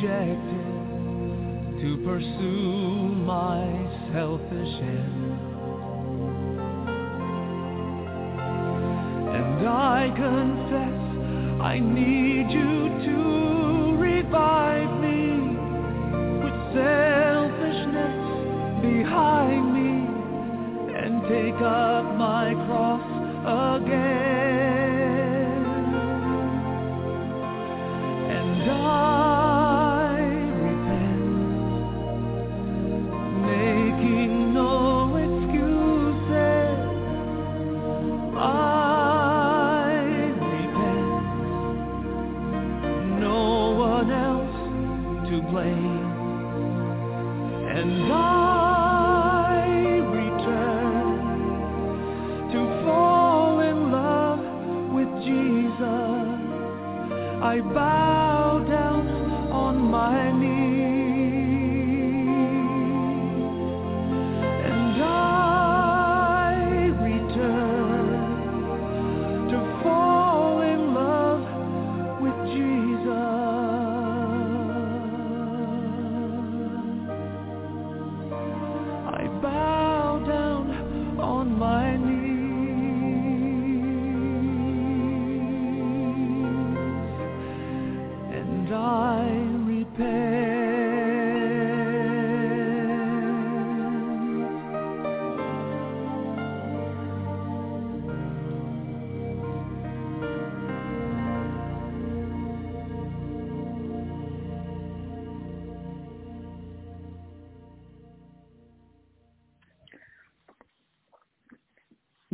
Rejected to pursue my selfish end. And I confess I need you to revive me with selfishness behind me and take up my cross again.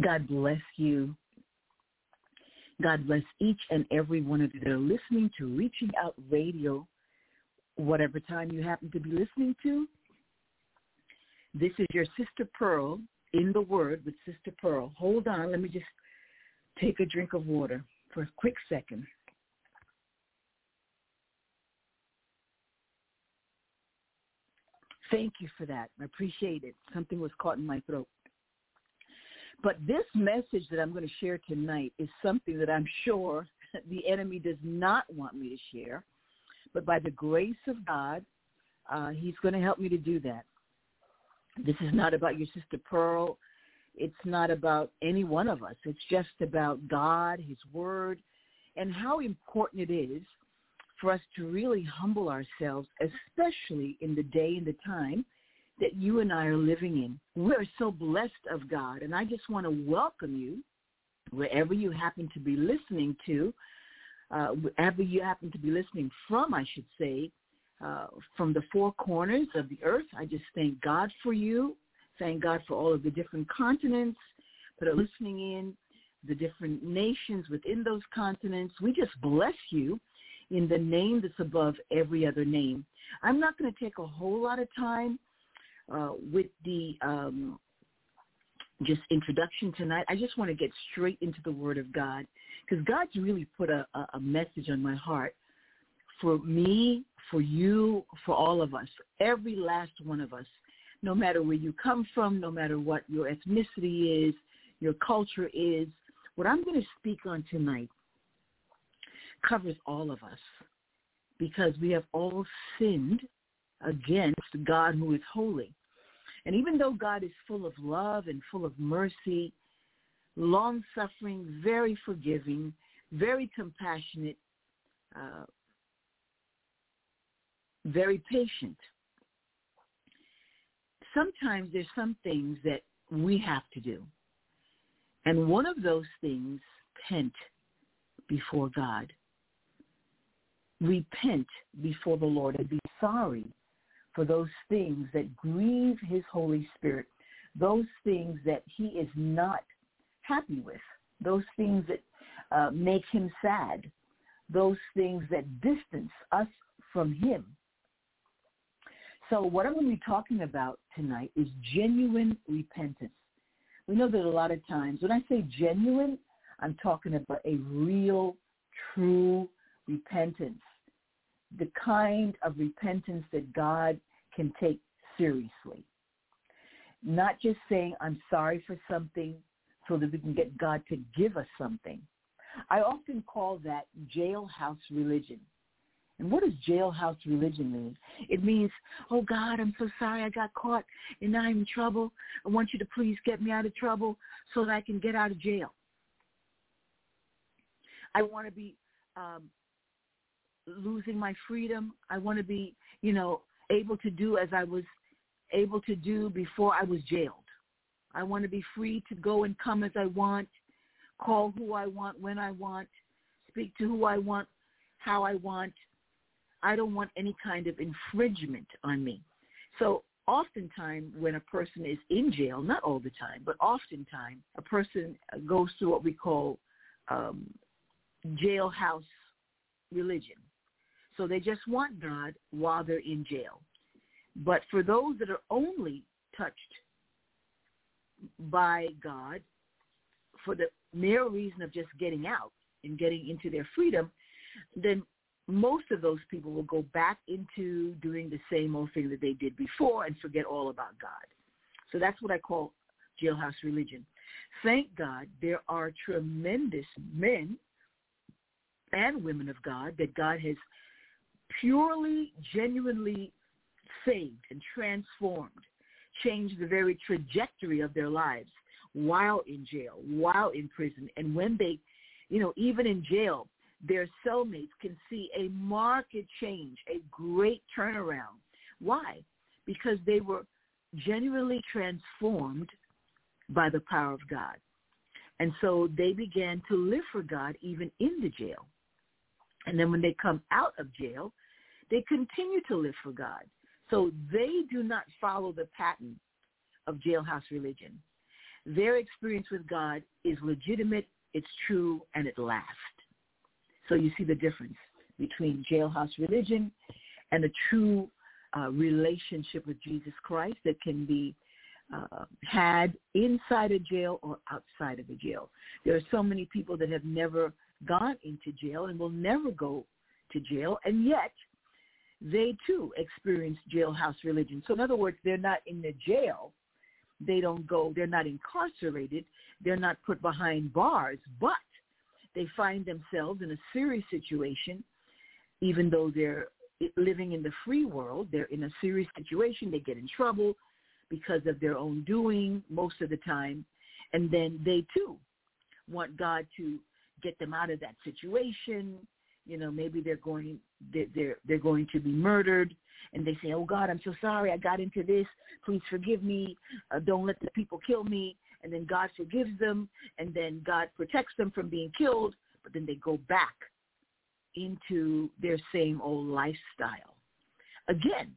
God bless you. God bless each and every one of you that are listening to Reaching Out Radio, whatever time you happen to be listening to. This is your Sister Pearl in the Word with Sister Pearl. Hold on, let me just take a drink of water for a quick second. Thank you for that. I appreciate it. Something was caught in my throat. But this message that I'm going to share tonight is something that I'm sure the enemy does not want me to share. But by the grace of God, uh, he's going to help me to do that. This is not about your sister Pearl. It's not about any one of us. It's just about God, his word, and how important it is for us to really humble ourselves, especially in the day and the time that you and I are living in. We're so blessed of God, and I just want to welcome you wherever you happen to be listening to uh, wherever you happen to be listening from, I should say, uh, from the four corners of the earth. I just thank God for you. Thank God for all of the different continents that are listening in, the different nations within those continents. We just bless you in the name that's above every other name. I'm not going to take a whole lot of time uh, with the um, just introduction tonight. I just want to get straight into the Word of God because God's really put a, a message on my heart for me, for you, for all of us, every last one of us, no matter where you come from, no matter what your ethnicity is, your culture is. What I'm going to speak on tonight covers all of us because we have all sinned against God who is holy. And even though God is full of love and full of mercy, long-suffering, very forgiving, very compassionate, uh, very patient, sometimes there's some things that we have to do. And one of those things, repent before God repent before the Lord and be sorry for those things that grieve his Holy Spirit, those things that he is not happy with, those things that uh, make him sad, those things that distance us from him. So what I'm going to be talking about tonight is genuine repentance. We know that a lot of times, when I say genuine, I'm talking about a real, true repentance, the kind of repentance that God can take seriously. Not just saying, I'm sorry for something so that we can get God to give us something. I often call that jailhouse religion. And what does jailhouse religion mean? It means, oh God, I'm so sorry I got caught and now I'm in trouble. I want you to please get me out of trouble so that I can get out of jail. I want to be um, losing my freedom. I want to be, you know, able to do as I was able to do before I was jailed. I want to be free to go and come as I want, call who I want when I want, speak to who I want, how I want. I don't want any kind of infringement on me. So oftentimes when a person is in jail, not all the time, but oftentimes a person goes through what we call um, jailhouse religion. So they just want God while they're in jail. But for those that are only touched by God for the mere reason of just getting out and getting into their freedom, then most of those people will go back into doing the same old thing that they did before and forget all about God. So that's what I call jailhouse religion. Thank God there are tremendous men and women of God that God has purely, genuinely saved and transformed, changed the very trajectory of their lives while in jail, while in prison. And when they, you know, even in jail, their cellmates can see a marked change, a great turnaround. Why? Because they were genuinely transformed by the power of God. And so they began to live for God even in the jail. And then when they come out of jail, they continue to live for God. So they do not follow the pattern of jailhouse religion. Their experience with God is legitimate, it's true, and it lasts. So you see the difference between jailhouse religion and a true uh, relationship with Jesus Christ that can be uh, had inside a jail or outside of a jail. There are so many people that have never gone into jail and will never go to jail, and yet they too experience jailhouse religion. So in other words, they're not in the jail. They don't go, they're not incarcerated. They're not put behind bars, but they find themselves in a serious situation, even though they're living in the free world. They're in a serious situation. They get in trouble because of their own doing most of the time. And then they too want God to get them out of that situation. You know, maybe they're going they're they're going to be murdered, and they say, "Oh God, I'm so sorry, I got into this. Please forgive me. Uh, don't let the people kill me." And then God forgives them, and then God protects them from being killed. But then they go back into their same old lifestyle. Again,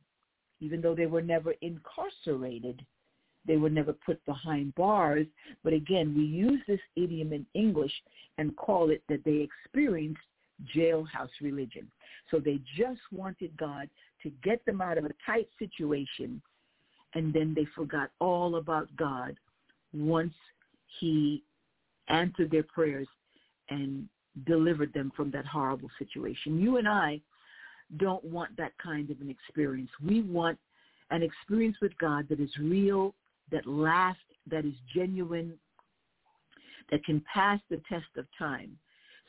even though they were never incarcerated, they were never put behind bars. But again, we use this idiom in English and call it that they experienced jailhouse religion. So they just wanted God to get them out of a tight situation, and then they forgot all about God once he answered their prayers and delivered them from that horrible situation. You and I don't want that kind of an experience. We want an experience with God that is real, that lasts, that is genuine, that can pass the test of time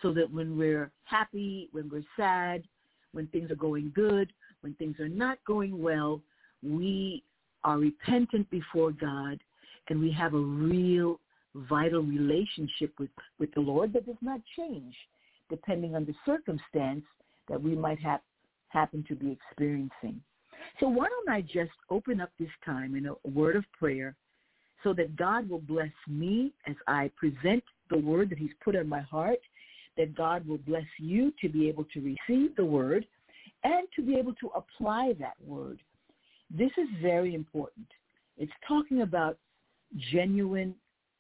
so that when we're happy, when we're sad, when things are going good, when things are not going well, we are repentant before God and we have a real vital relationship with, with the Lord that does not change depending on the circumstance that we might have happen to be experiencing. So why don't I just open up this time in a word of prayer so that God will bless me as I present the word that he's put on my heart, that God will bless you to be able to receive the word and to be able to apply that word. This is very important. It's talking about genuine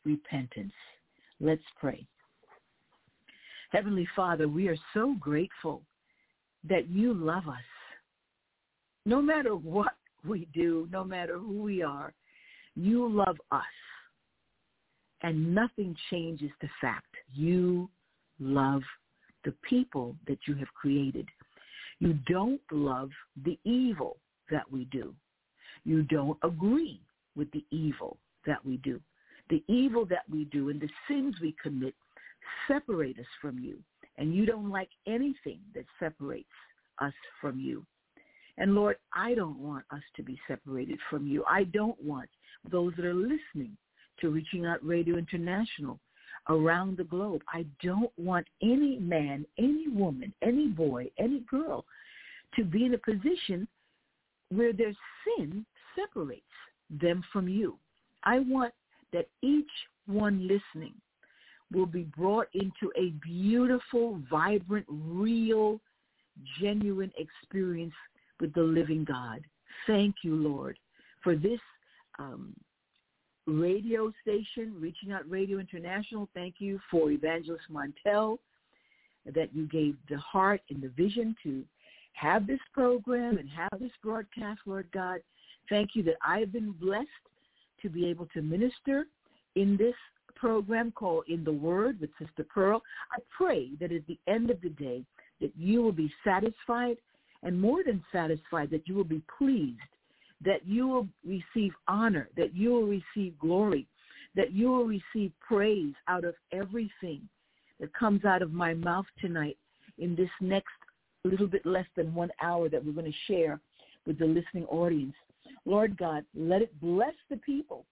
repentance. Let's pray. Heavenly Father, we are so grateful that you love us. No matter what we do, no matter who we are, you love us. And nothing changes the fact you love the people that you have created. You don't love the evil that we do. You don't agree with the evil that we do. The evil that we do and the sins we commit separate us from you. And you don't like anything that separates us from you. And Lord, I don't want us to be separated from you. I don't want those that are listening to Reaching Out Radio International around the globe. I don't want any man, any woman, any boy, any girl to be in a position where their sin separates them from you. I want that each one listening will be brought into a beautiful, vibrant, real, genuine experience with the living God. Thank you, Lord, for this um, radio station, Reaching Out Radio International. Thank you for Evangelist Montel that you gave the heart and the vision to have this program and have this broadcast, Lord God. Thank you that I have been blessed to be able to minister in this program called In the Word with Sister Pearl. I pray that at the end of the day that you will be satisfied and more than satisfied, that you will be pleased, that you will receive honor, that you will receive glory, that you will receive praise out of everything that comes out of my mouth tonight in this next little bit less than one hour that we're going to share with the listening audience. Lord God, let it bless the people.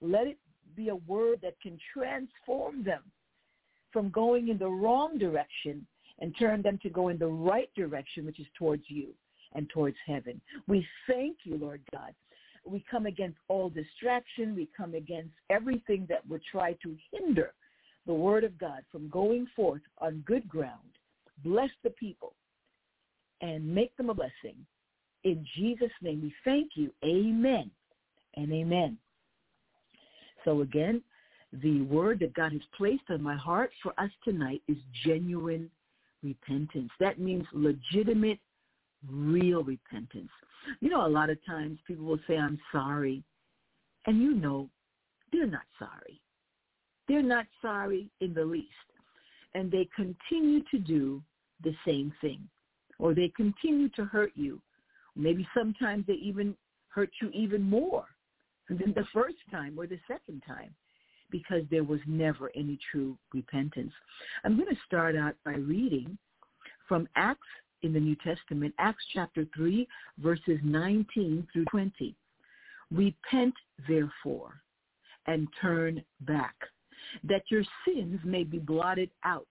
Let it be a word that can transform them from going in the wrong direction and turn them to go in the right direction, which is towards you and towards heaven. We thank you, Lord God. We come against all distraction. We come against everything that would try to hinder the word of God from going forth on good ground. Bless the people and make them a blessing. In Jesus' name we thank you. Amen and amen. So again, the word that God has placed on my heart for us tonight is genuine repentance. That means legitimate, real repentance. You know, a lot of times people will say, I'm sorry. And you know, they're not sorry. They're not sorry in the least. And they continue to do the same thing. Or they continue to hurt you. Maybe sometimes they even hurt you even more than the first time or the second time because there was never any true repentance. I'm going to start out by reading from Acts in the New Testament, Acts chapter 3, verses 19 through 20. Repent, therefore, and turn back, that your sins may be blotted out,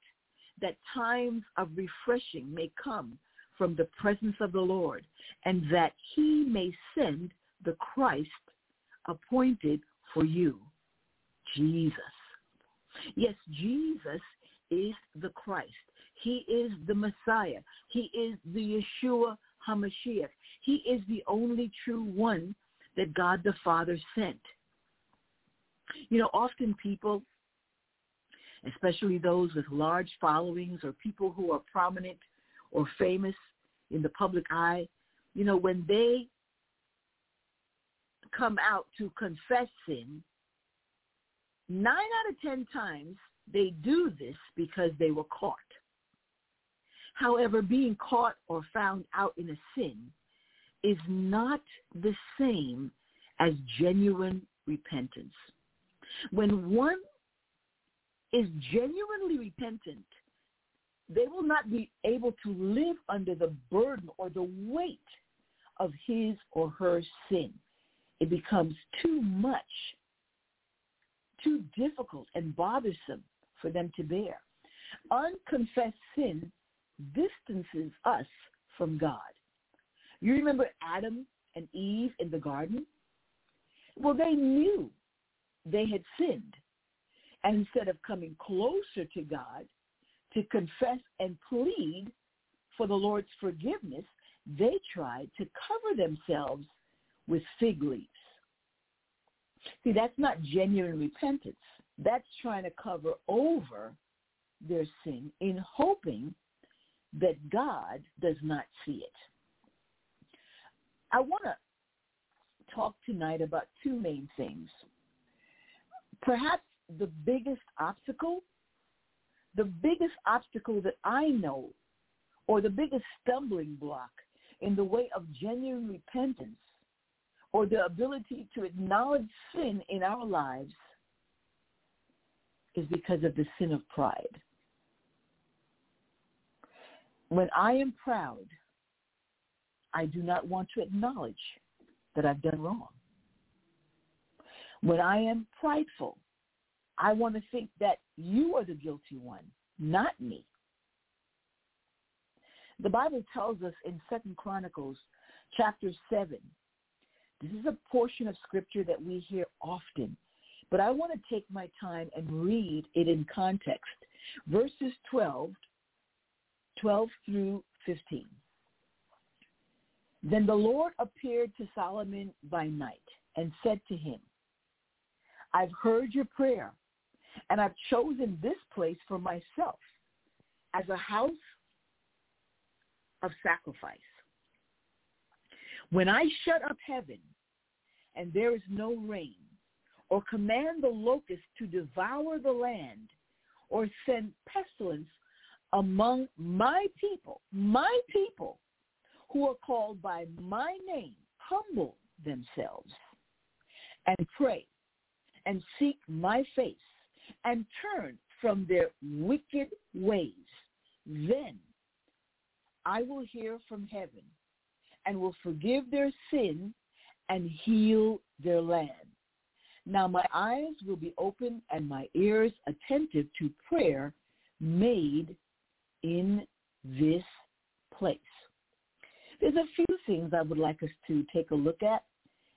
that times of refreshing may come from the presence of the Lord, and that he may send the Christ appointed for you, Jesus. Yes, Jesus is the Christ. He is the Messiah. He is the Yeshua HaMashiach. He is the only true one that God the Father sent. You know, often people, especially those with large followings or people who are prominent or famous in the public eye, you know, when they come out to confess sin, nine out of ten times they do this because they were caught. However, being caught or found out in a sin is not the same as genuine repentance. When one is genuinely repentant, they will not be able to live under the burden or the weight of his or her sin. It becomes too much, too difficult and bothersome for them to bear. Unconfessed sin distances us from God. You remember Adam and Eve in the garden? Well, they knew they had sinned. And instead of coming closer to God to confess and plead for the Lord's forgiveness, they tried to cover themselves with fig leaves. See, that's not genuine repentance. That's trying to cover over their sin in hoping that God does not see it. I want to talk tonight about two main things. Perhaps the biggest obstacle, the biggest obstacle that I know, or the biggest stumbling block in the way of genuine repentance, or the ability to acknowledge sin in our lives is because of the sin of pride. When I am proud, I do not want to acknowledge that I've done wrong. When I am prideful, I want to think that you are the guilty one, not me. The Bible tells us in Second Chronicles chapter 7, this is a portion of scripture that we hear often, but I want to take my time and read it in context. Verses 12, 12 through 15. Then the Lord appeared to Solomon by night and said to him, I've heard your prayer, and I've chosen this place for myself as a house of sacrifice. When I shut up heaven and there is no rain, or command the locust to devour the land, or send pestilence among my people, my people who are called by my name, humble themselves and pray and seek my face and turn from their wicked ways, then I will hear from heaven and will forgive their sin and heal their land. Now my eyes will be open and my ears attentive to prayer made in this place. There's a few things I would like us to take a look at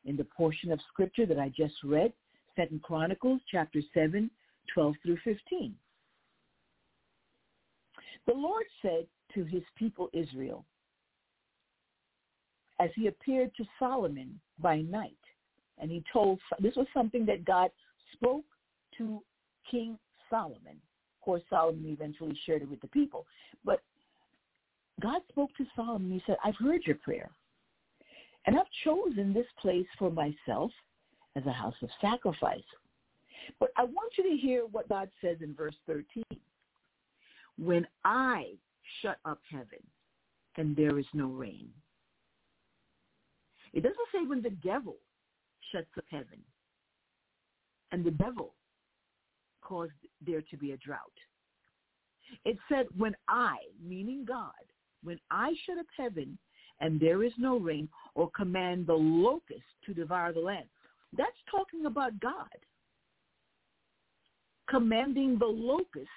in the portion of scripture that I just read, Second Chronicles chapter 7, 12 through 15. The Lord said to his people Israel, as he appeared to Solomon by night, and he told, this was something that God spoke to King Solomon. Of course, Solomon eventually shared it with the people. But God spoke to Solomon. He said, I've heard your prayer. And I've chosen this place for myself as a house of sacrifice. But I want you to hear what God says in verse 13. When I shut up heaven and there is no rain. It doesn't say when the devil shuts up heaven and the devil caused there to be a drought. It said when I, meaning God, when I shut up heaven and there is no rain or command the locust to devour the land. That's talking about God commanding the locust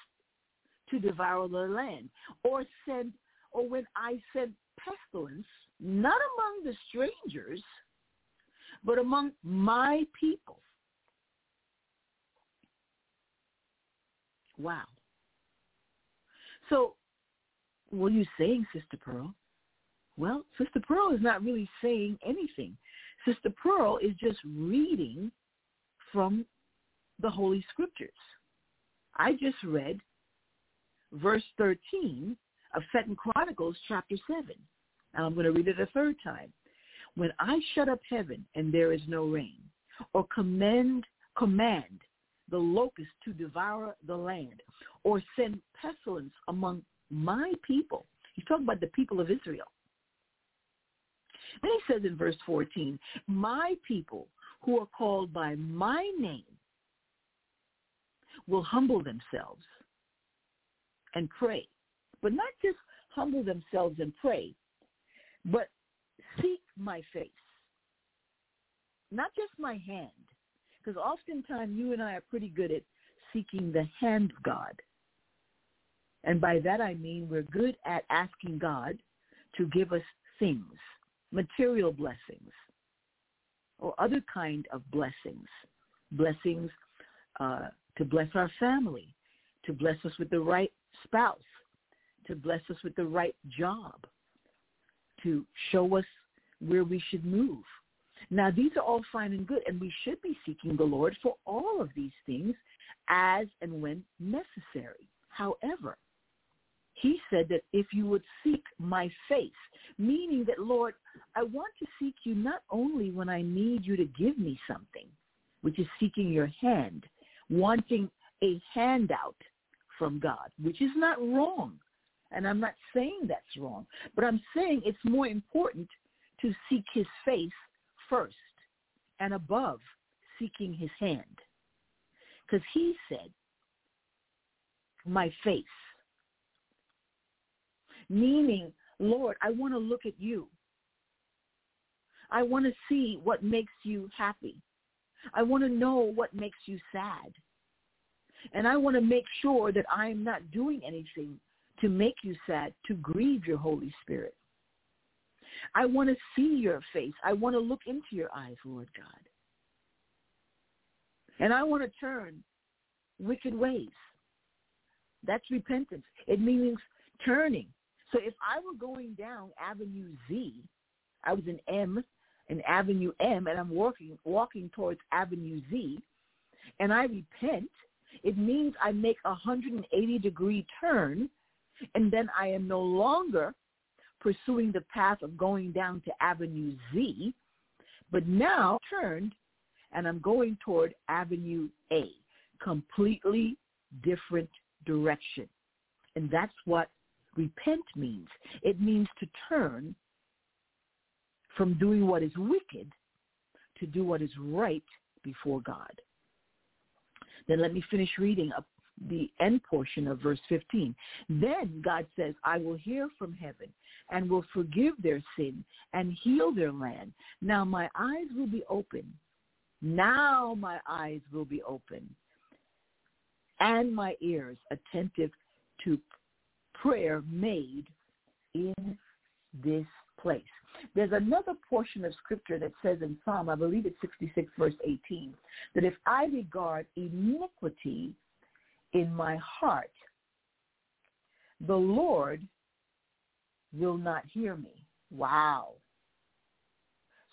to devour the land or send or when I send pestilence not among the strangers but among my people. Wow. So What are you saying, Sister Pearl? Well, Sister Pearl is not really saying anything. Sister Pearl is just reading from the Holy Scriptures. I just read verse 13 of Second Chronicles chapter 7. And I'm going to read it a third time. When I shut up heaven and there is no rain, or command, command the locust to devour the land, or send pestilence among my people. He's talking about the people of Israel. Then he says in verse 14, my people who are called by my name will humble themselves and pray. But not just humble themselves and pray, but seek my face. Not just my hand. Because oftentimes you and I are pretty good at seeking the hand of God. And by that I mean we're good at asking God to give us things, material blessings, or other kind of blessings. Blessings uh, to bless our family, to bless us with the right spouse, to bless us with the right job, to show us where we should move. Now, these are all fine and good, and we should be seeking the Lord for all of these things as and when necessary. However, he said that if you would seek my face, meaning that, Lord, I want to seek you not only when I need you to give me something, which is seeking your hand, wanting a handout from God, which is not wrong. And I'm not saying that's wrong, but I'm saying it's more important to seek his face first and above seeking his hand. Because he said, my face. Meaning, Lord, I want to look at you. I want to see what makes you happy. I want to know what makes you sad. And I want to make sure that I am not doing anything to make you sad, to grieve your Holy Spirit. I want to see your face. I want to look into your eyes, Lord God. And I want to turn wicked ways. That's repentance. It means turning. So if I were going down Avenue Z, I was in M, in Avenue M, and I'm walking walking towards Avenue Z, and I repent, it means I make a 180 degree turn, and then I am no longer pursuing the path of going down to Avenue Z, but now turned and I'm going toward Avenue A, completely different direction. And that's what repent means. It means to turn from doing what is wicked to do what is right before God. Then let me finish reading up the end portion of verse 15. Then God says, I will hear from heaven and will forgive their sin and heal their land. Now my eyes will be open. Now my eyes will be open and my ears attentive to prayer made in this place. There's another portion of scripture that says in Psalm, I believe it's 66 verse 18, that if I regard iniquity in my heart, the Lord will not hear me. Wow.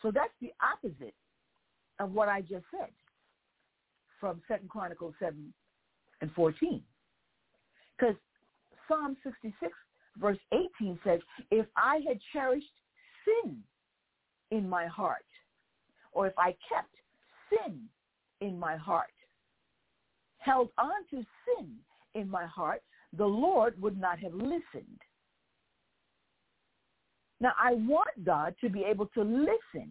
So that's the opposite of what I just said from Second Chronicles 7 and 14. Because Psalm 66 verse 18 says, if I had cherished sin in my heart, or if I kept sin in my heart, held on to sin in my heart, the Lord would not have listened. Now, I want God to be able to listen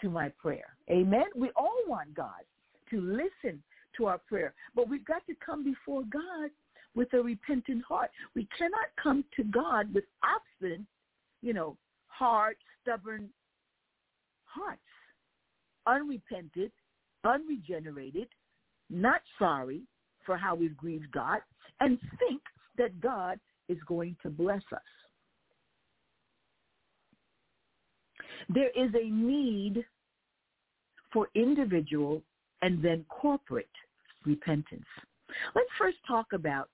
to my prayer. Amen? We all want God to listen to our prayer, but we've got to come before God with a repentant heart. We cannot come to God with obstinate, you know, hard, stubborn hearts, unrepented, unregenerated, not sorry for how we've grieved God, and think that God is going to bless us. There is a need for individual and then corporate repentance. Let's first talk about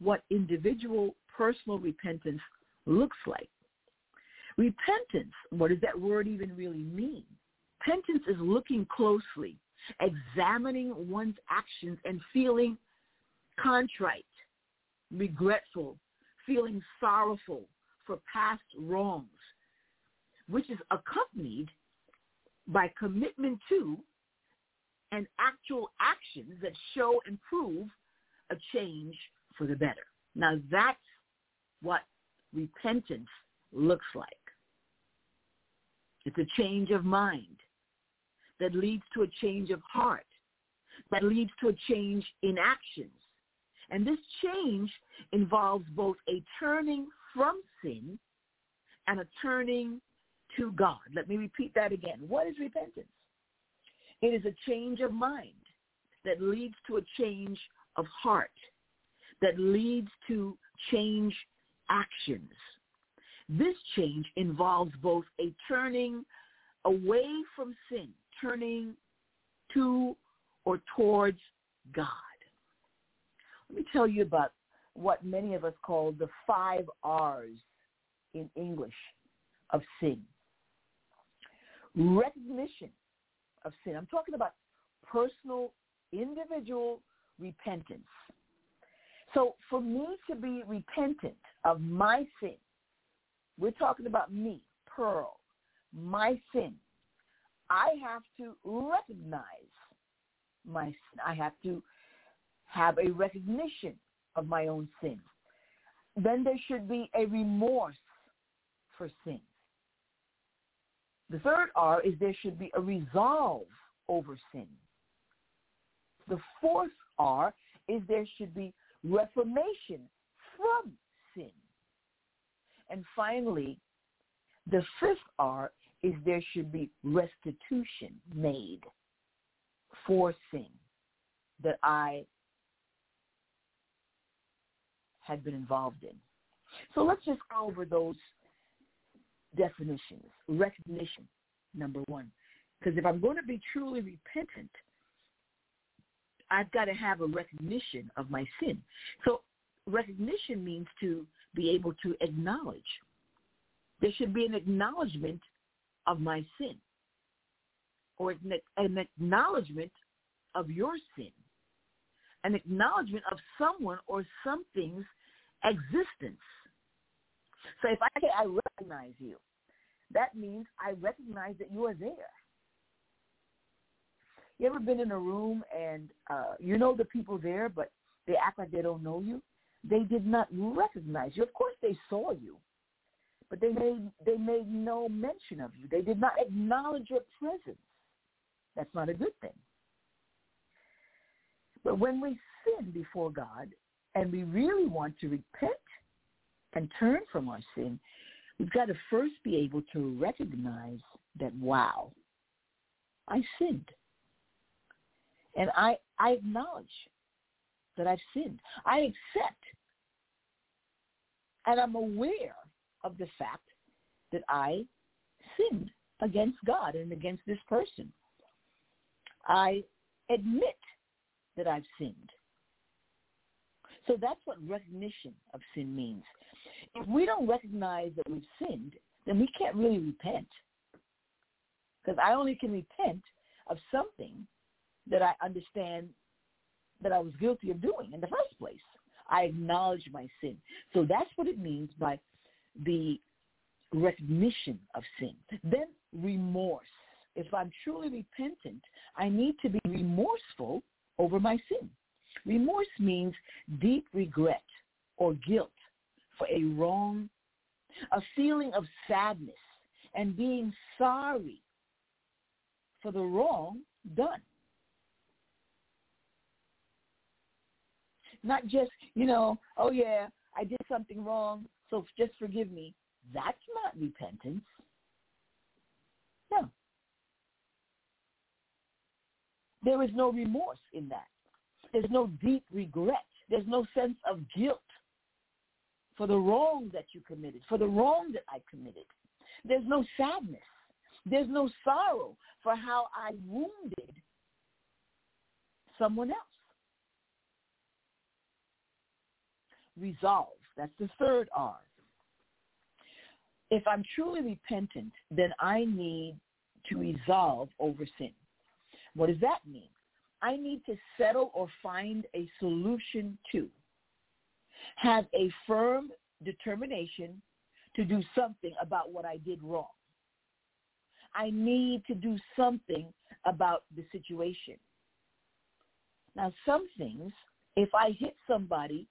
what individual personal repentance looks like. Repentance, what does that word even really mean? Repentance is looking closely, examining one's actions and feeling contrite, regretful, feeling sorrowful for past wrongs, which is accompanied by commitment to and actual actions that show and prove a change for the better. Now that's what repentance looks like. It's a change of mind that leads to a change of heart, that leads to a change in actions. And this change involves both a turning from sin and a turning to God. Let me repeat that again. What is repentance? It is a change of mind that leads to a change of heart, that leads to change actions. This change involves both a turning away from sin, turning to or towards God. Let me tell you about what many of us call the five R's in English of sin. Recognition of sin. I'm talking about personal, individual repentance. So for me to be repentant of my sin, we're talking about me, Pearl, my sin. I have to recognize my. I have to have a recognition of my own sin. Then there should be a remorse for sin. The third R is there should be a resolve over sin. The fourth R is there should be reformation from sin. And finally, the fifth R is there should be restitution made for sin that I had been involved in. So let's just go over those definitions. Recognition, number one. Because if I'm going to be truly repentant, I've got to have a recognition of my sin. So recognition means to be able to acknowledge. There should be an acknowledgement of my sin or an acknowledgement of your sin, an acknowledgement of someone or something's existence. So if I say I recognize you, that means I recognize that you are there. You ever been in a room and uh, you know the people there, but they act like they don't know you? They did not recognize you. Of course, they saw you, but they made they made no mention of you. They did not acknowledge your presence. That's not a good thing. But when we sin before God and we really want to repent and turn from our sin, we've got to first be able to recognize that, wow, I sinned. And I, I acknowledge that I've sinned. I accept and I'm aware of the fact that I sinned against God and against this person. I admit that I've sinned. So that's what recognition of sin means. If we don't recognize that we've sinned, then we can't really repent. Because I only can repent of something that I understand that I was guilty of doing in the first place. I acknowledge my sin. So that's what it means by the recognition of sin. Then remorse. If I'm truly repentant, I need to be remorseful over my sin. Remorse means deep regret or guilt for a wrong, a feeling of sadness and being sorry for the wrong done. Not just, you know, oh yeah, I did something wrong, so just forgive me. That's not repentance. No. There is no remorse in that. There's no deep regret. There's no sense of guilt for the wrong that you committed, for the wrong that I committed. There's no sadness. There's no sorrow for how I wounded someone else. resolve. That's the third R. If I'm truly repentant, then I need to resolve over sin. What does that mean? I need to settle or find a solution to, have a firm determination to do something about what I did wrong. I need to do something about the situation. Now, some things, if I hit somebody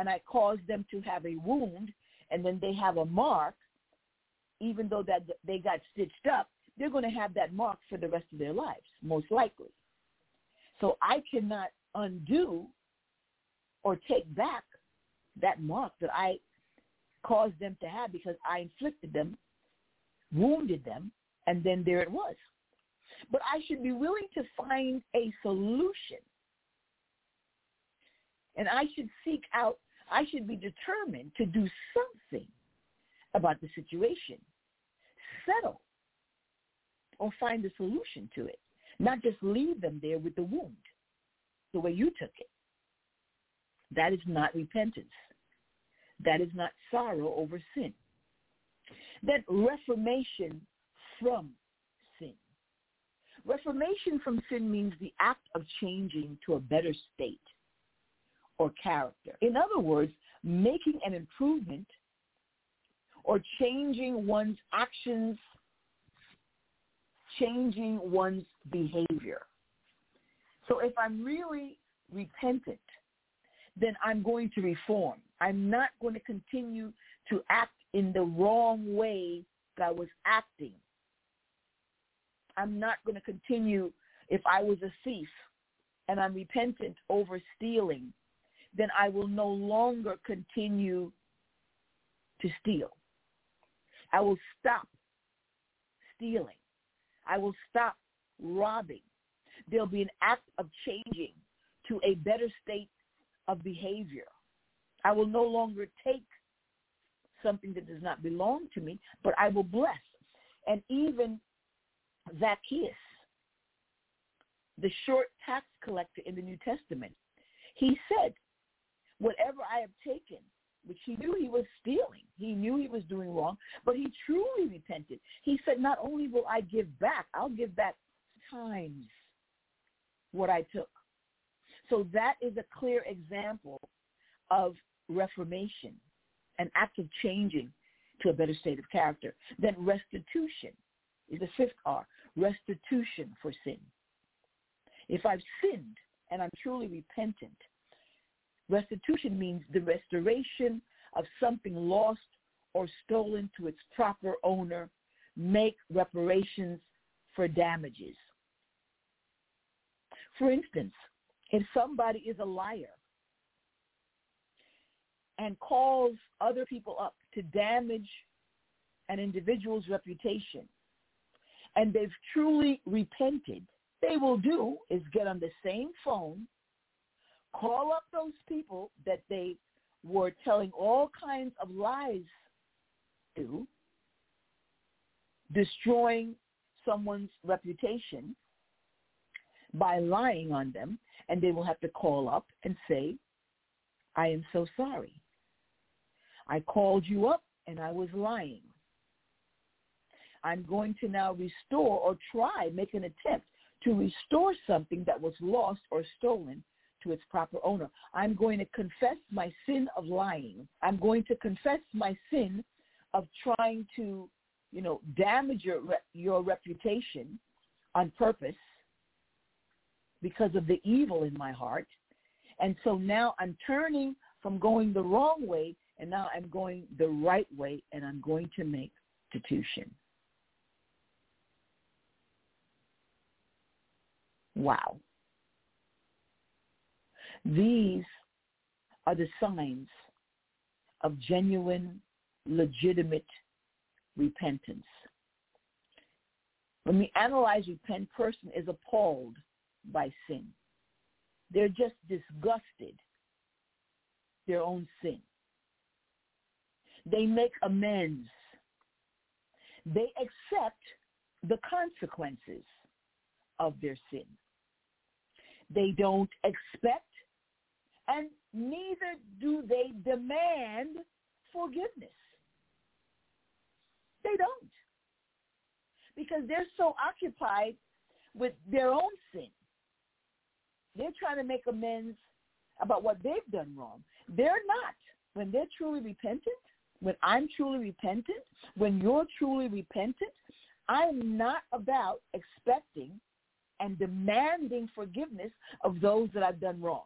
and I cause them to have a wound and then they have a mark, even though that they got stitched up, they're going to have that mark for the rest of their lives, most likely. So I cannot undo or take back that mark that I caused them to have because I inflicted them, wounded them, and then there it was. But I should be willing to find a solution. And I should seek out, I should be determined to do something about the situation. Settle or find a solution to it. Not just leave them there with the wound the way you took it. That is not repentance. That is not sorrow over sin. That reformation from sin. Reformation from sin means the act of changing to a better state or character. In other words, making an improvement or changing one's actions, changing one's behavior. So if I'm really repentant, then I'm going to reform. I'm not going to continue to act in the wrong way that I was acting. I'm not going to continue if I was a thief and I'm repentant over stealing, then I will no longer continue to steal. I will stop stealing. I will stop robbing. There'll be an act of changing to a better state of behavior. I will no longer take something that does not belong to me, but I will bless. And even Zacchaeus, the short tax collector in the New Testament, he said, whatever I have taken, which he knew he was stealing. He knew he was doing wrong, but he truly repented. He said, not only will I give back, I'll give back times what I took. So that is a clear example of reformation, an act of changing to a better state of character. Then restitution is the fifth R, restitution for sin. If I've sinned and I'm truly repentant, restitution means the restoration of something lost or stolen to its proper owner, make reparations for damages. For instance, if somebody is a liar and calls other people up to damage an individual's reputation and they've truly repented, they will do is get on the same phone, call up those people that they were telling all kinds of lies to, destroying someone's reputation by lying on them, and they will have to call up and say, I am so sorry. I called you up and I was lying. I'm going to now restore or try, make an attempt to restore something that was lost or stolen to its proper owner. I'm going to confess my sin of lying. I'm going to confess my sin of trying to, you know, damage your your reputation on purpose because of the evil in my heart. And so now I'm turning from going the wrong way and now I'm going the right way and I'm going to make restitution. Wow. These are the signs of genuine, legitimate repentance. When we analyze repent, person is appalled by sin. They're just disgusted their own sin. They make amends. They accept the consequences of their sin. They don't expect and neither do they demand forgiveness. They don't. Because they're so occupied with their own sin. They're trying to make amends about what they've done wrong. They're not. When they're truly repentant, when I'm truly repentant, when you're truly repentant, I'm not about expecting and demanding forgiveness of those that I've done wrong.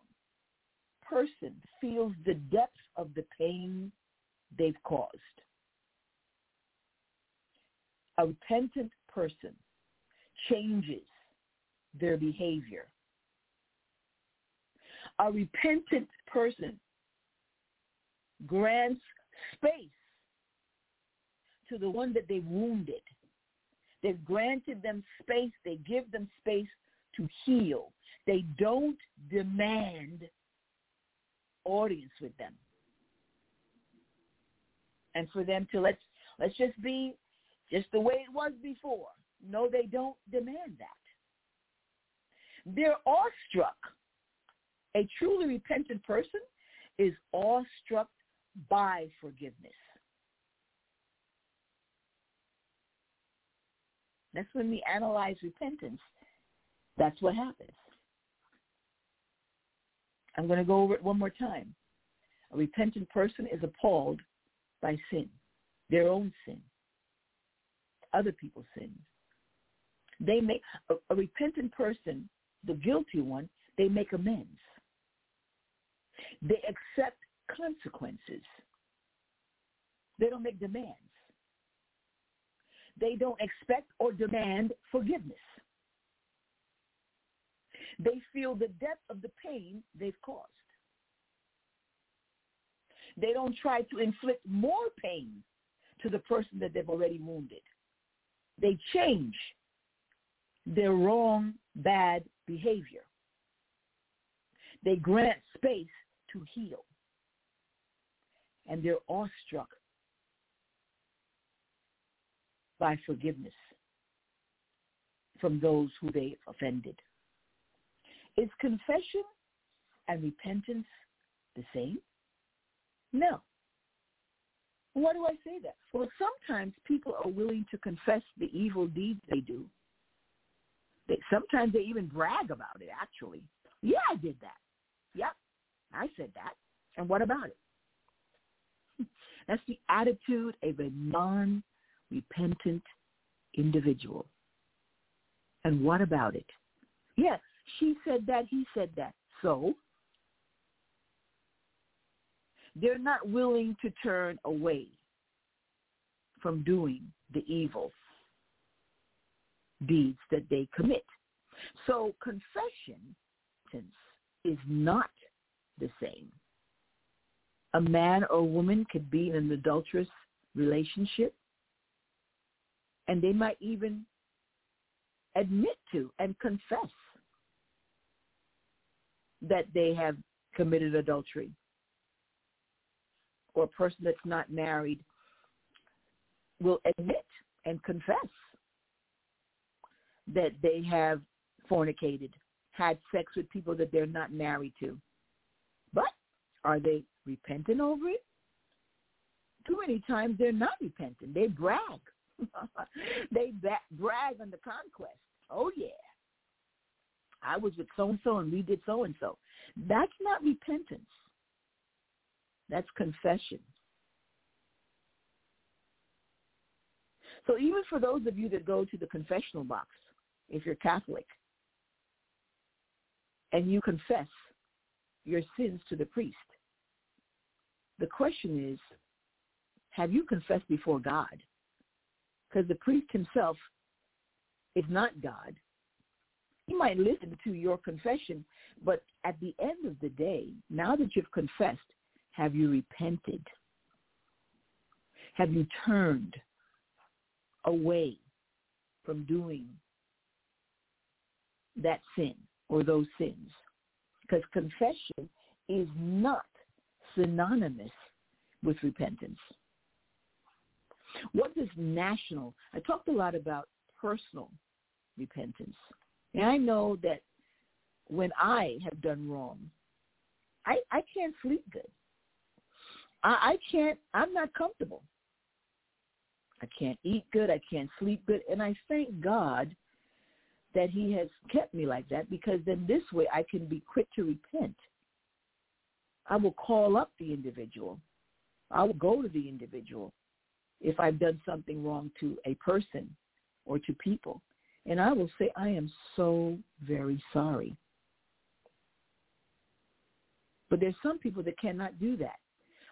Person feels the depth of the pain they've caused. A repentant person changes their behavior. A repentant person grants space to the one that they wounded. They've granted them space. They give them space to heal. They don't demand audience with them. And for them to let's let's just be just the way it was before. No, they don't demand that. They're awestruck. A truly repentant person is awestruck by forgiveness. That's when we analyze repentance. That's what happens. I'm going to go over it one more time. A repentant person is appalled by sin, their own sin, other people's sins. They make a, a repentant person, the guilty one, they make amends. They accept consequences. They don't make demands. They don't expect or demand forgiveness. They feel the depth of the pain they've caused. They don't try to inflict more pain to the person that they've already wounded. They change their wrong, bad behavior. They grant space to heal. And they're awestruck by forgiveness from those who they offended. Is confession and repentance the same? No. Why do I say that? Well, sometimes people are willing to confess the evil deeds they do. They, sometimes they even brag about it, actually. Yeah, I did that. Yep, I said that. And what about it? That's the attitude of a non-repentant individual. And what about it? Yes, she said that, he said that. So they're not willing to turn away from doing the evil deeds that they commit. So confession is not the same. A man or woman could be in an adulterous relationship and they might even admit to and confess that they have committed adultery. Or a person that's not married will admit and confess that they have fornicated, had sex with people that they're not married to. But are they repentant over it? Too many times they're not repentant. They brag. they brag on the conquest. Oh yeah. I was with so and so and we did so and so. That's not repentance. That's confession. So even for those of you that go to the confessional box, if you're Catholic, and you confess your sins to the priest, the question is, have you confessed before God? Because the priest himself is not God. He might listen to your confession, but at the end of the day, now that you've confessed, have you repented? Have you turned away from doing that sin or those sins? Because confession is not synonymous with repentance. What does national? I talked a lot about personal repentance. And I know that when I have done wrong, I, I can't sleep good. I, I can't, I'm not comfortable. I can't eat good. I can't sleep good. And I thank God that he has kept me like that because then this way I can be quick to repent. I will call up the individual. I will go to the individual if I've done something wrong to a person or to people. And I will say, I am so very sorry. But there's some people that cannot do that.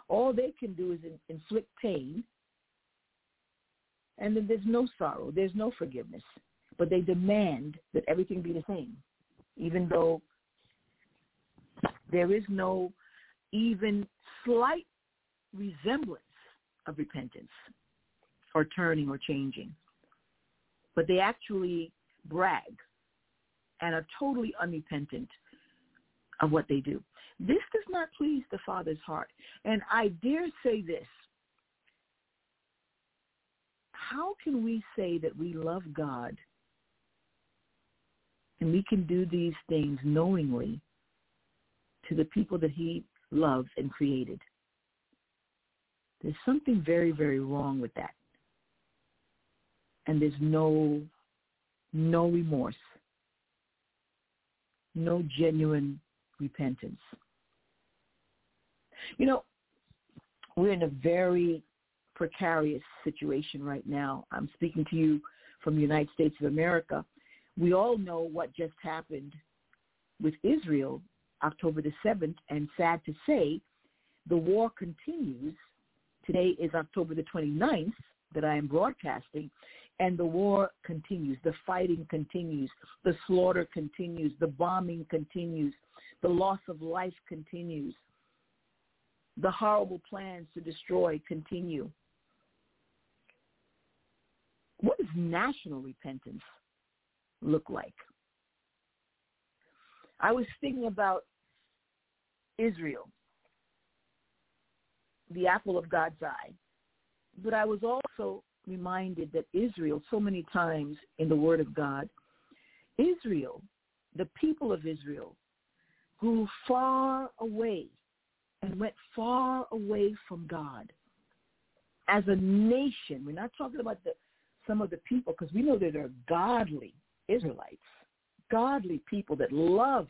All they can do is inflict pain, and then there's no sorrow, there's no forgiveness. But they demand that everything be the same, even though there is no even slight resemblance of repentance or turning or changing. But they actually brag and are totally unrepentant of what they do. This does not please the Father's heart. And I dare say this. How can we say that we love God and we can do these things knowingly to the people that he loves and created? There's something very, very wrong with that. And there's no no remorse, no genuine repentance. You know, we're in a very precarious situation right now. I'm speaking to you from the United States of America. We all know what just happened with Israel October the 7th, and sad to say, the war continues. Today is October the 29th that I am broadcasting, and the war continues. The fighting continues. The slaughter continues. The bombing continues. The loss of life continues. The horrible plans to destroy continue. What does national repentance look like? I was thinking about Israel, the apple of God's eye. But I was also reminded that Israel, so many times in the Word of God, Israel, the people of Israel, grew far away and went far away from God. As a nation, we're not talking about the, some of the people because we know that they're godly Israelites, godly people that love,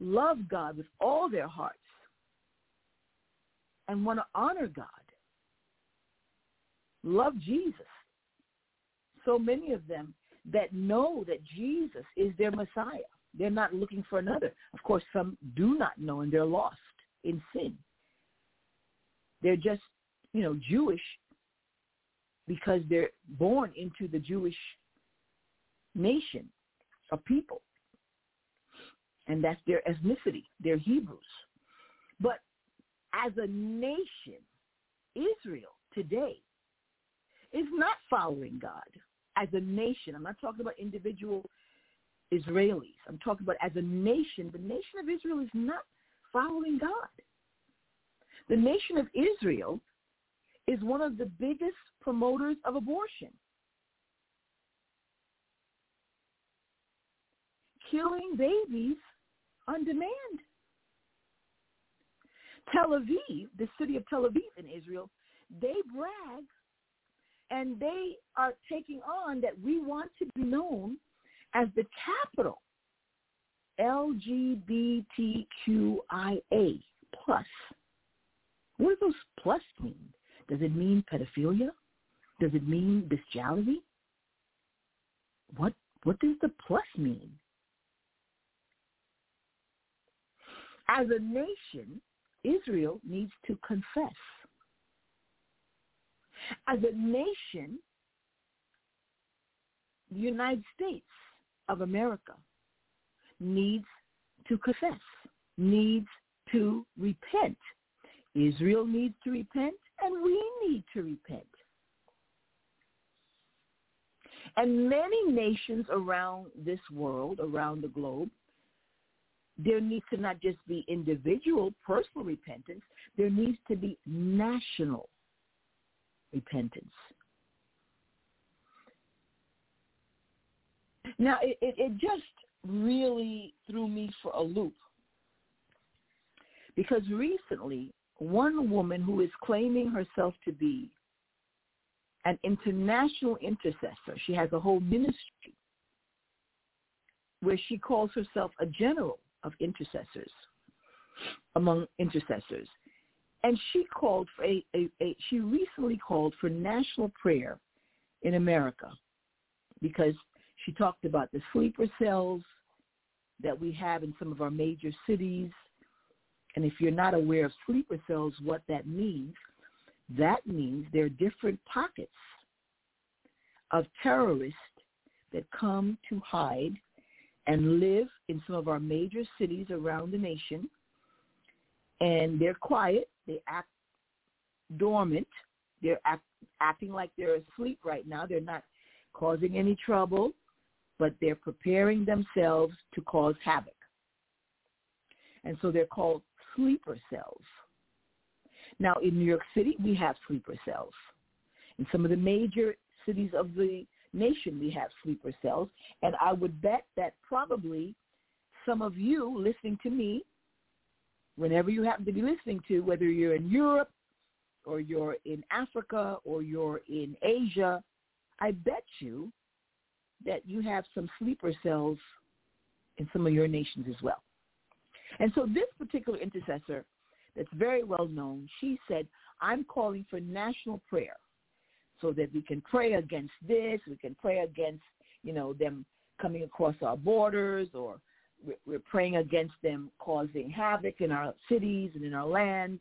love God with all their hearts and want to honor God, love Jesus. So many of them that know that Jesus is their Messiah. They're not looking for another. Of course, some do not know and they're lost in sin. They're just, you know, Jewish because they're born into the Jewish nation of people. And that's their ethnicity. They're Hebrews. But as a nation, Israel today is not following God. As a nation, I'm not talking about individual Israelis. I'm talking about as a nation, the nation of Israel is not following God. The nation of Israel is one of the biggest promoters of abortion. Killing babies on demand. Tel Aviv, the city of Tel Aviv in Israel, they brag and they are taking on that we want to be known as the capital LGBTQIA plus. What does those plus mean? Does it mean pedophilia? Does it mean bestiality? What what does the plus mean? As a nation, Israel needs to confess. As a nation, the United States of America needs to confess, needs to repent. Israel needs to repent, and we need to repent. And many nations around this world, around the globe, there needs to not just be individual, personal repentance. There needs to be national repentance. Now, it, it, it just really threw me for a loop Because recently, one woman who is claiming herself to be an international intercessor, she has a whole ministry where she calls herself a general of intercessors among intercessors. And she called for a, a, a she recently called for national prayer in America because she talked about the sleeper cells that we have in some of our major cities. And if you're not aware of sleeper cells, what that means, that means there are different pockets of terrorists that come to hide and live in some of our major cities around the nation. And they're quiet. They act dormant. They're act, acting like they're asleep right now. They're not causing any trouble, but they're preparing themselves to cause havoc. And so they're called sleeper cells. Now, in New York City, we have sleeper cells. In some of the major cities of the nation, we have sleeper cells. And I would bet that probably some of you listening to me, whenever you happen to be listening to, whether you're in Europe or you're in Africa or you're in Asia, I bet you that you have some sleeper cells in some of your nations as well. And so this particular intercessor that's very well known, she said, I'm calling for national prayer so that we can pray against this, we can pray against, you know, them coming across our borders or we're praying against them causing havoc in our cities and in our land.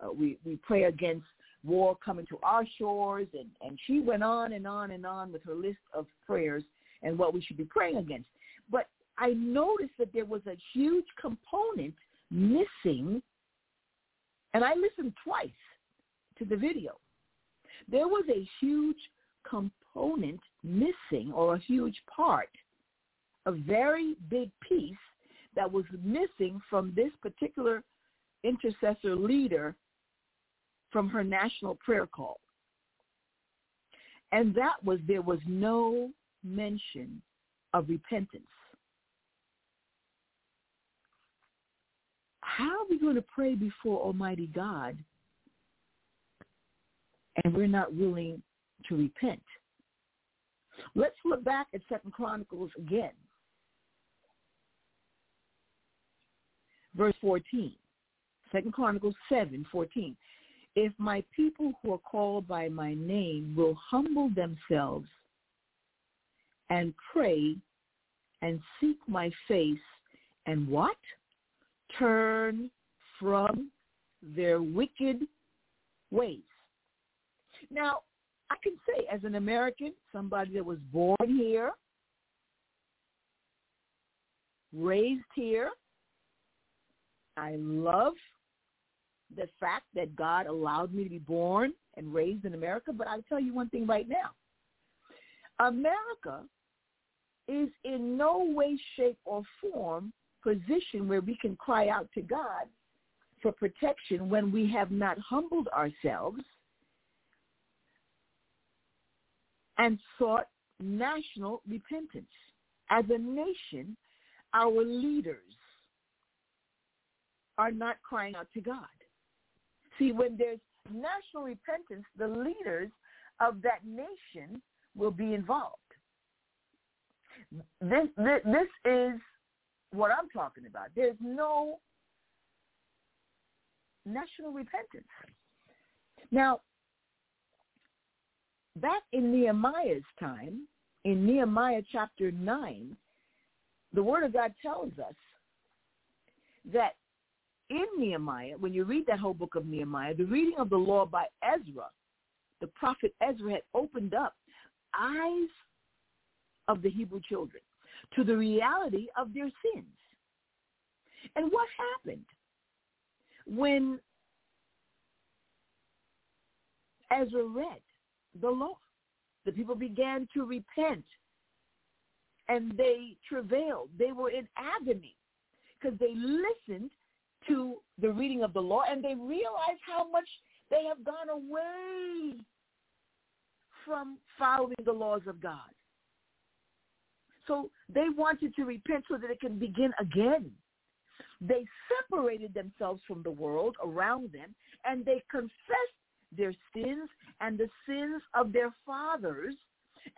Uh, we, we pray against war coming to our shores. And, and she went on and on and on with her list of prayers and what we should be praying against. But I noticed that there was a huge component missing, and I listened twice to the video. There was a huge component missing or a huge part, a very big piece that was missing from this particular intercessor leader from her national prayer call. And that was there was no mention of repentance. How are we going to pray before Almighty God and we're not willing to repent? Let's look back at Second Chronicles again. Verse 14. Second Chronicles 7, 14 if my people who are called by my name will humble themselves and pray and seek my face and what? Turn from their wicked ways. Now, I can say as an American, somebody that was born here, raised here, I love the fact that God allowed me to be born and raised in America, but I'll tell you one thing right now. America is in no way, shape, or form position where we can cry out to God for protection when we have not humbled ourselves and sought national repentance. As a nation, our leaders are not crying out to God. See, when there's national repentance, the leaders of that nation will be involved. This, this, this is what I'm talking about. There's no national repentance. Now, back in Nehemiah's time, in Nehemiah chapter 9, the Word of God tells us that in Nehemiah, when you read that whole book of Nehemiah, the reading of the law by Ezra, the prophet Ezra had opened up eyes of the Hebrew children to the reality of their sins. And what happened when Ezra read the law? The people began to repent and they travailed. They were in agony because they listened to the reading of the law and they realize how much they have gone away from following the laws of God. So they wanted to repent so that it can begin again. They separated themselves from the world around them, and they confessed their sins and the sins of their fathers,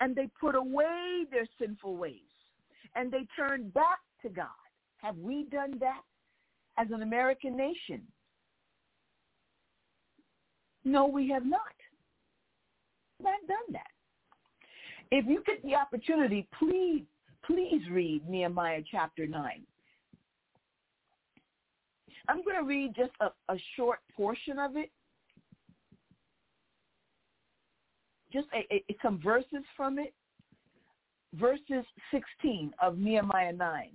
and they put away their sinful ways, and they turned back to God. Have we done that as an American nation? No, we have not. Not done that. If you get the opportunity, please, please read Nehemiah chapter 9. I'm going to read just a, a short portion of it. Just a, a, some verses from it. Verses 16 of Nehemiah 9.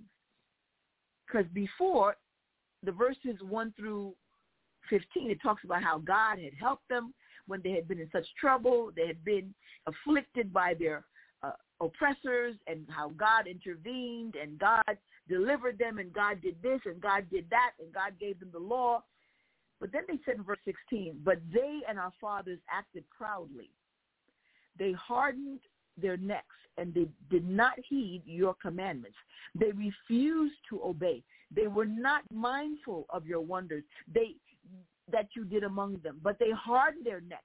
Because before, the verses 1 through 15, it talks about how God had helped them when they had been in such trouble. They had been afflicted by their uh, oppressors and how God intervened and God delivered them and God did this and God did that and God gave them the law. But then they said in verse 16, but they and our fathers acted proudly. They hardened their necks and they did not heed your commandments. They refused to obey. They were not mindful of your wonders they, that you did among them, but they hardened their necks.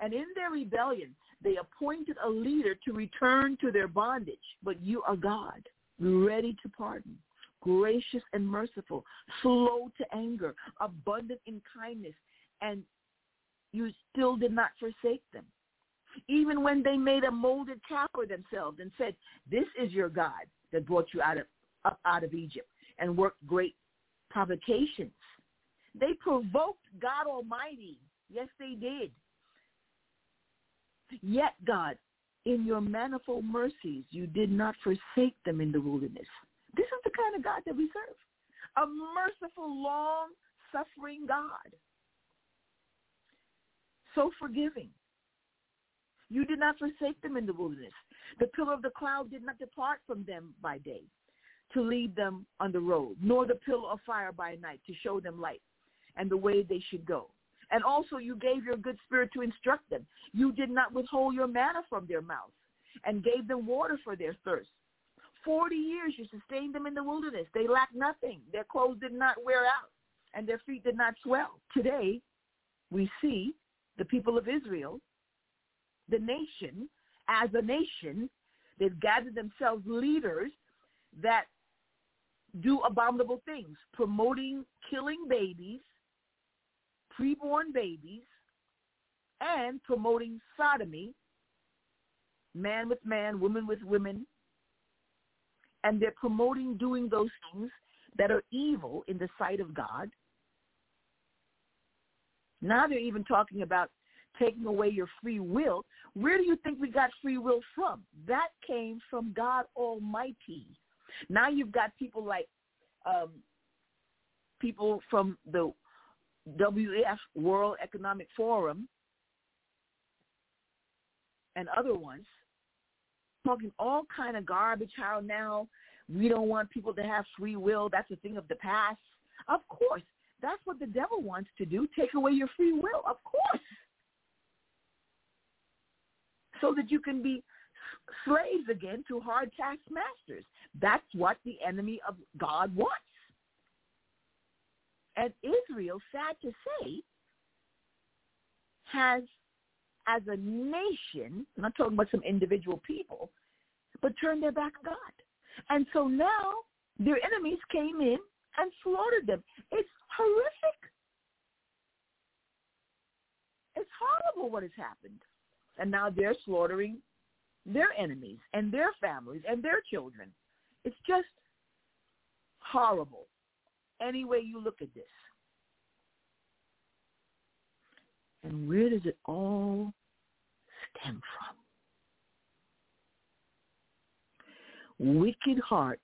And in their rebellion, they appointed a leader to return to their bondage. But you are God, ready to pardon, gracious and merciful, slow to anger, abundant in kindness, and you still did not forsake them. Even when they made a molded calf for themselves and said, this is your God that brought you out of, up out of Egypt and worked great provocations. They provoked God Almighty. Yes, they did. Yet, God, in your manifold mercies, you did not forsake them in the wilderness. This is the kind of God that we serve. A merciful, long-suffering God. So forgiving. You did not forsake them in the wilderness. The pillar of the cloud did not depart from them by day to lead them on the road, nor the pillar of fire by night to show them light and the way they should go. And also you gave your good spirit to instruct them. You did not withhold your manna from their mouths and gave them water for their thirst. Forty years you sustained them in the wilderness. They lacked nothing. Their clothes did not wear out and their feet did not swell. Today we see the people of Israel, the nation, as a nation, they've gathered themselves leaders that do abominable things, promoting killing babies, preborn babies and promoting sodomy, man with man, woman with women, and they're promoting doing those things that are evil in the sight of God. Now they're even talking about taking away your free will. Where do you think we got free will from? That came from God Almighty. Now you've got people like um, people from the WF World Economic Forum and other ones talking all kind of garbage how now we don't want people to have free will. That's a thing of the past. Of course that's what the devil wants to do take away your free will of course so that you can be slaves again to hard taskmasters that's what the enemy of god wants and Israel, sad to say, has, as a nation, I'm not talking about some individual people, but turned their back on God. And so now their enemies came in and slaughtered them. It's horrific. It's horrible what has happened. And now they're slaughtering their enemies and their families and their children. It's just horrible any way you look at this. And where does it all stem from? Wicked hearts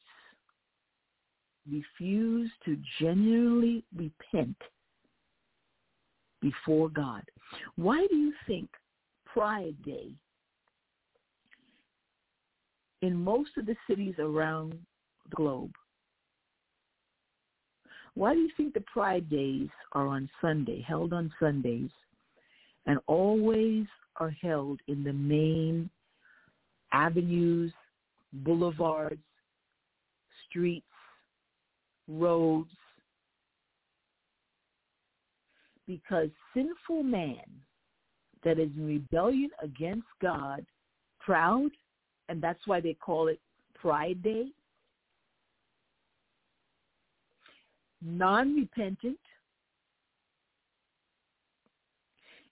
refuse to genuinely repent before God. Why do you think Pride Day in most of the cities around the globe. Why do you think the Pride Days are on Sunday, held on Sundays, and always are held in the main avenues, boulevards, streets, roads? Because sinful man that is in rebellion against God, proud, and that's why they call it Pride Day, non-repentant,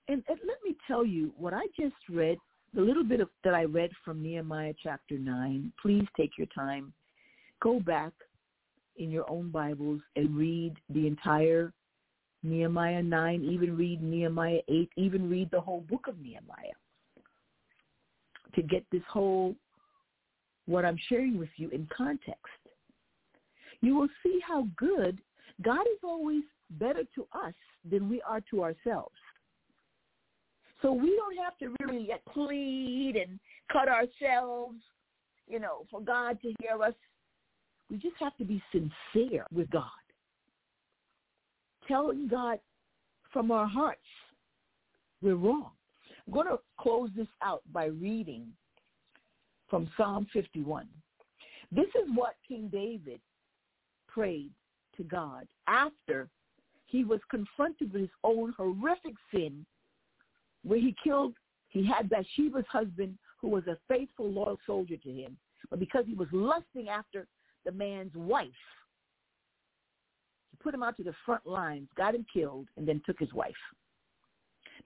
and, and let me tell you what I just read, the little bit of, that I read from Nehemiah chapter 9. Please take your time. Go back in your own Bibles and read the entire Nehemiah 9, even read Nehemiah 8, even read the whole book of Nehemiah to get this whole, what I'm sharing with you in context. You will see how good God is always better to us than we are to ourselves. So we don't have to really plead and cut ourselves, you know, for God to hear us. We just have to be sincere with God. Telling God from our hearts we're wrong. I'm going to close this out by reading from Psalm 51. This is what King David prayed to God after he was confronted with his own horrific sin where he killed, he had Bathsheba's husband who was a faithful, loyal soldier to him. But because he was lusting after the man's wife, he put him out to the front lines, got him killed, and then took his wife.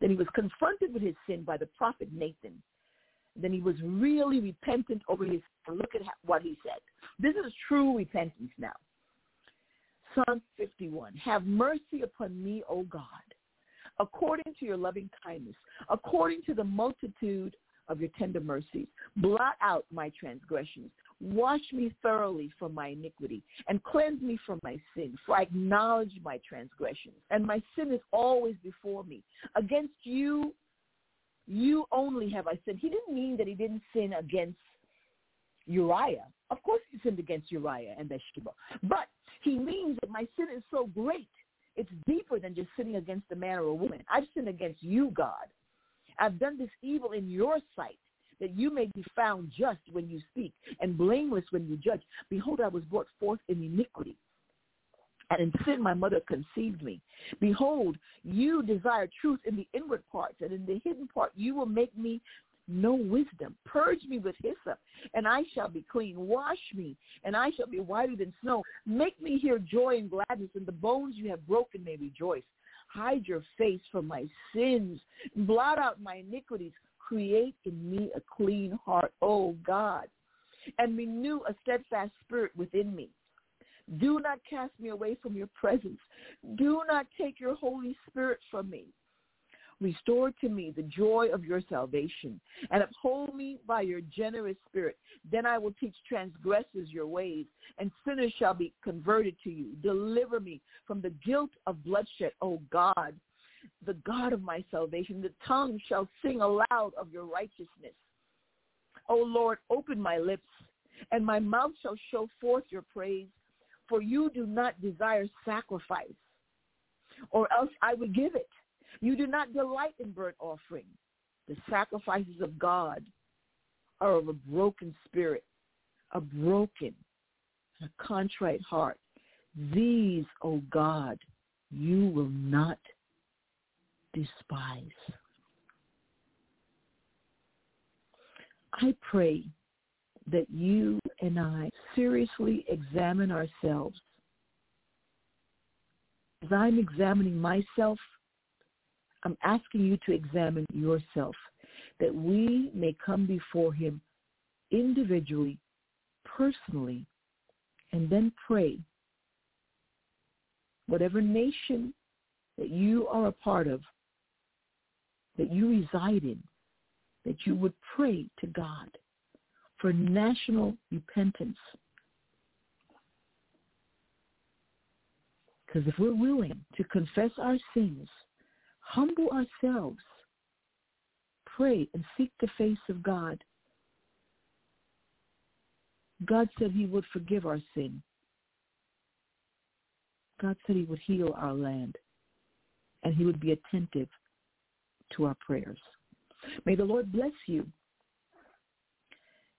Then he was confronted with his sin by the prophet Nathan. Then he was really repentant over his Look at what he said. This is true repentance now. Psalm 51. Have mercy upon me, O God, according to your loving kindness, according to the multitude of your tender mercies. Blot out my transgressions. Wash me thoroughly from my iniquity and cleanse me from my sin, for I acknowledge my transgressions, and my sin is always before me. Against you, you only have I sinned. He didn't mean that he didn't sin against Uriah. Of course he sinned against Uriah and Bathsheba. But he means that my sin is so great it's deeper than just sinning against a man or a woman. I've sinned against you, God. I've done this evil in your sight, that you may be found just when you speak and blameless when you judge. Behold, I was brought forth in iniquity. And in sin my mother conceived me. Behold, you desire truth in the inward parts, and in the hidden part you will make me know wisdom. Purge me with hyssop, and I shall be clean. Wash me, and I shall be whiter than snow. Make me hear joy and gladness, and the bones you have broken may rejoice. Hide your face from my sins. Blot out my iniquities. Create in me a clean heart, O God, and renew a steadfast spirit within me. Do not cast me away from your presence. Do not take your Holy Spirit from me. Restore to me the joy of your salvation and uphold me by your generous spirit. Then I will teach transgressors your ways and sinners shall be converted to you. Deliver me from the guilt of bloodshed, O God, the God of my salvation. The tongue shall sing aloud of your righteousness. O Lord, open my lips and my mouth shall show forth your praise. For you do not desire sacrifice, or else I would give it. You do not delight in burnt offering. The sacrifices of God are of a broken spirit, a broken, a contrite heart. These, O oh God, you will not despise. I pray that you and I seriously examine ourselves. As I'm examining myself, I'm asking you to examine yourself that we may come before him individually, personally, and then pray. Whatever nation that you are a part of, that you reside in, that you would pray to God for national repentance. Because if we're willing to confess our sins humble ourselves, pray and seek the face of God. God said he would forgive our sin. God said he would heal our land and he would be attentive to our prayers. May the Lord bless you.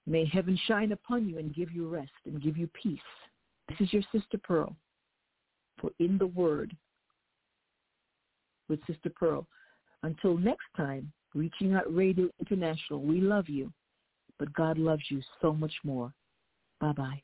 May heaven shine upon you and give you rest and give you peace. This is your sister Pearl. For in the word with Sister Pearl. Until next time, Reaching Out Radio International, we love you, but God loves you so much more. Bye-bye.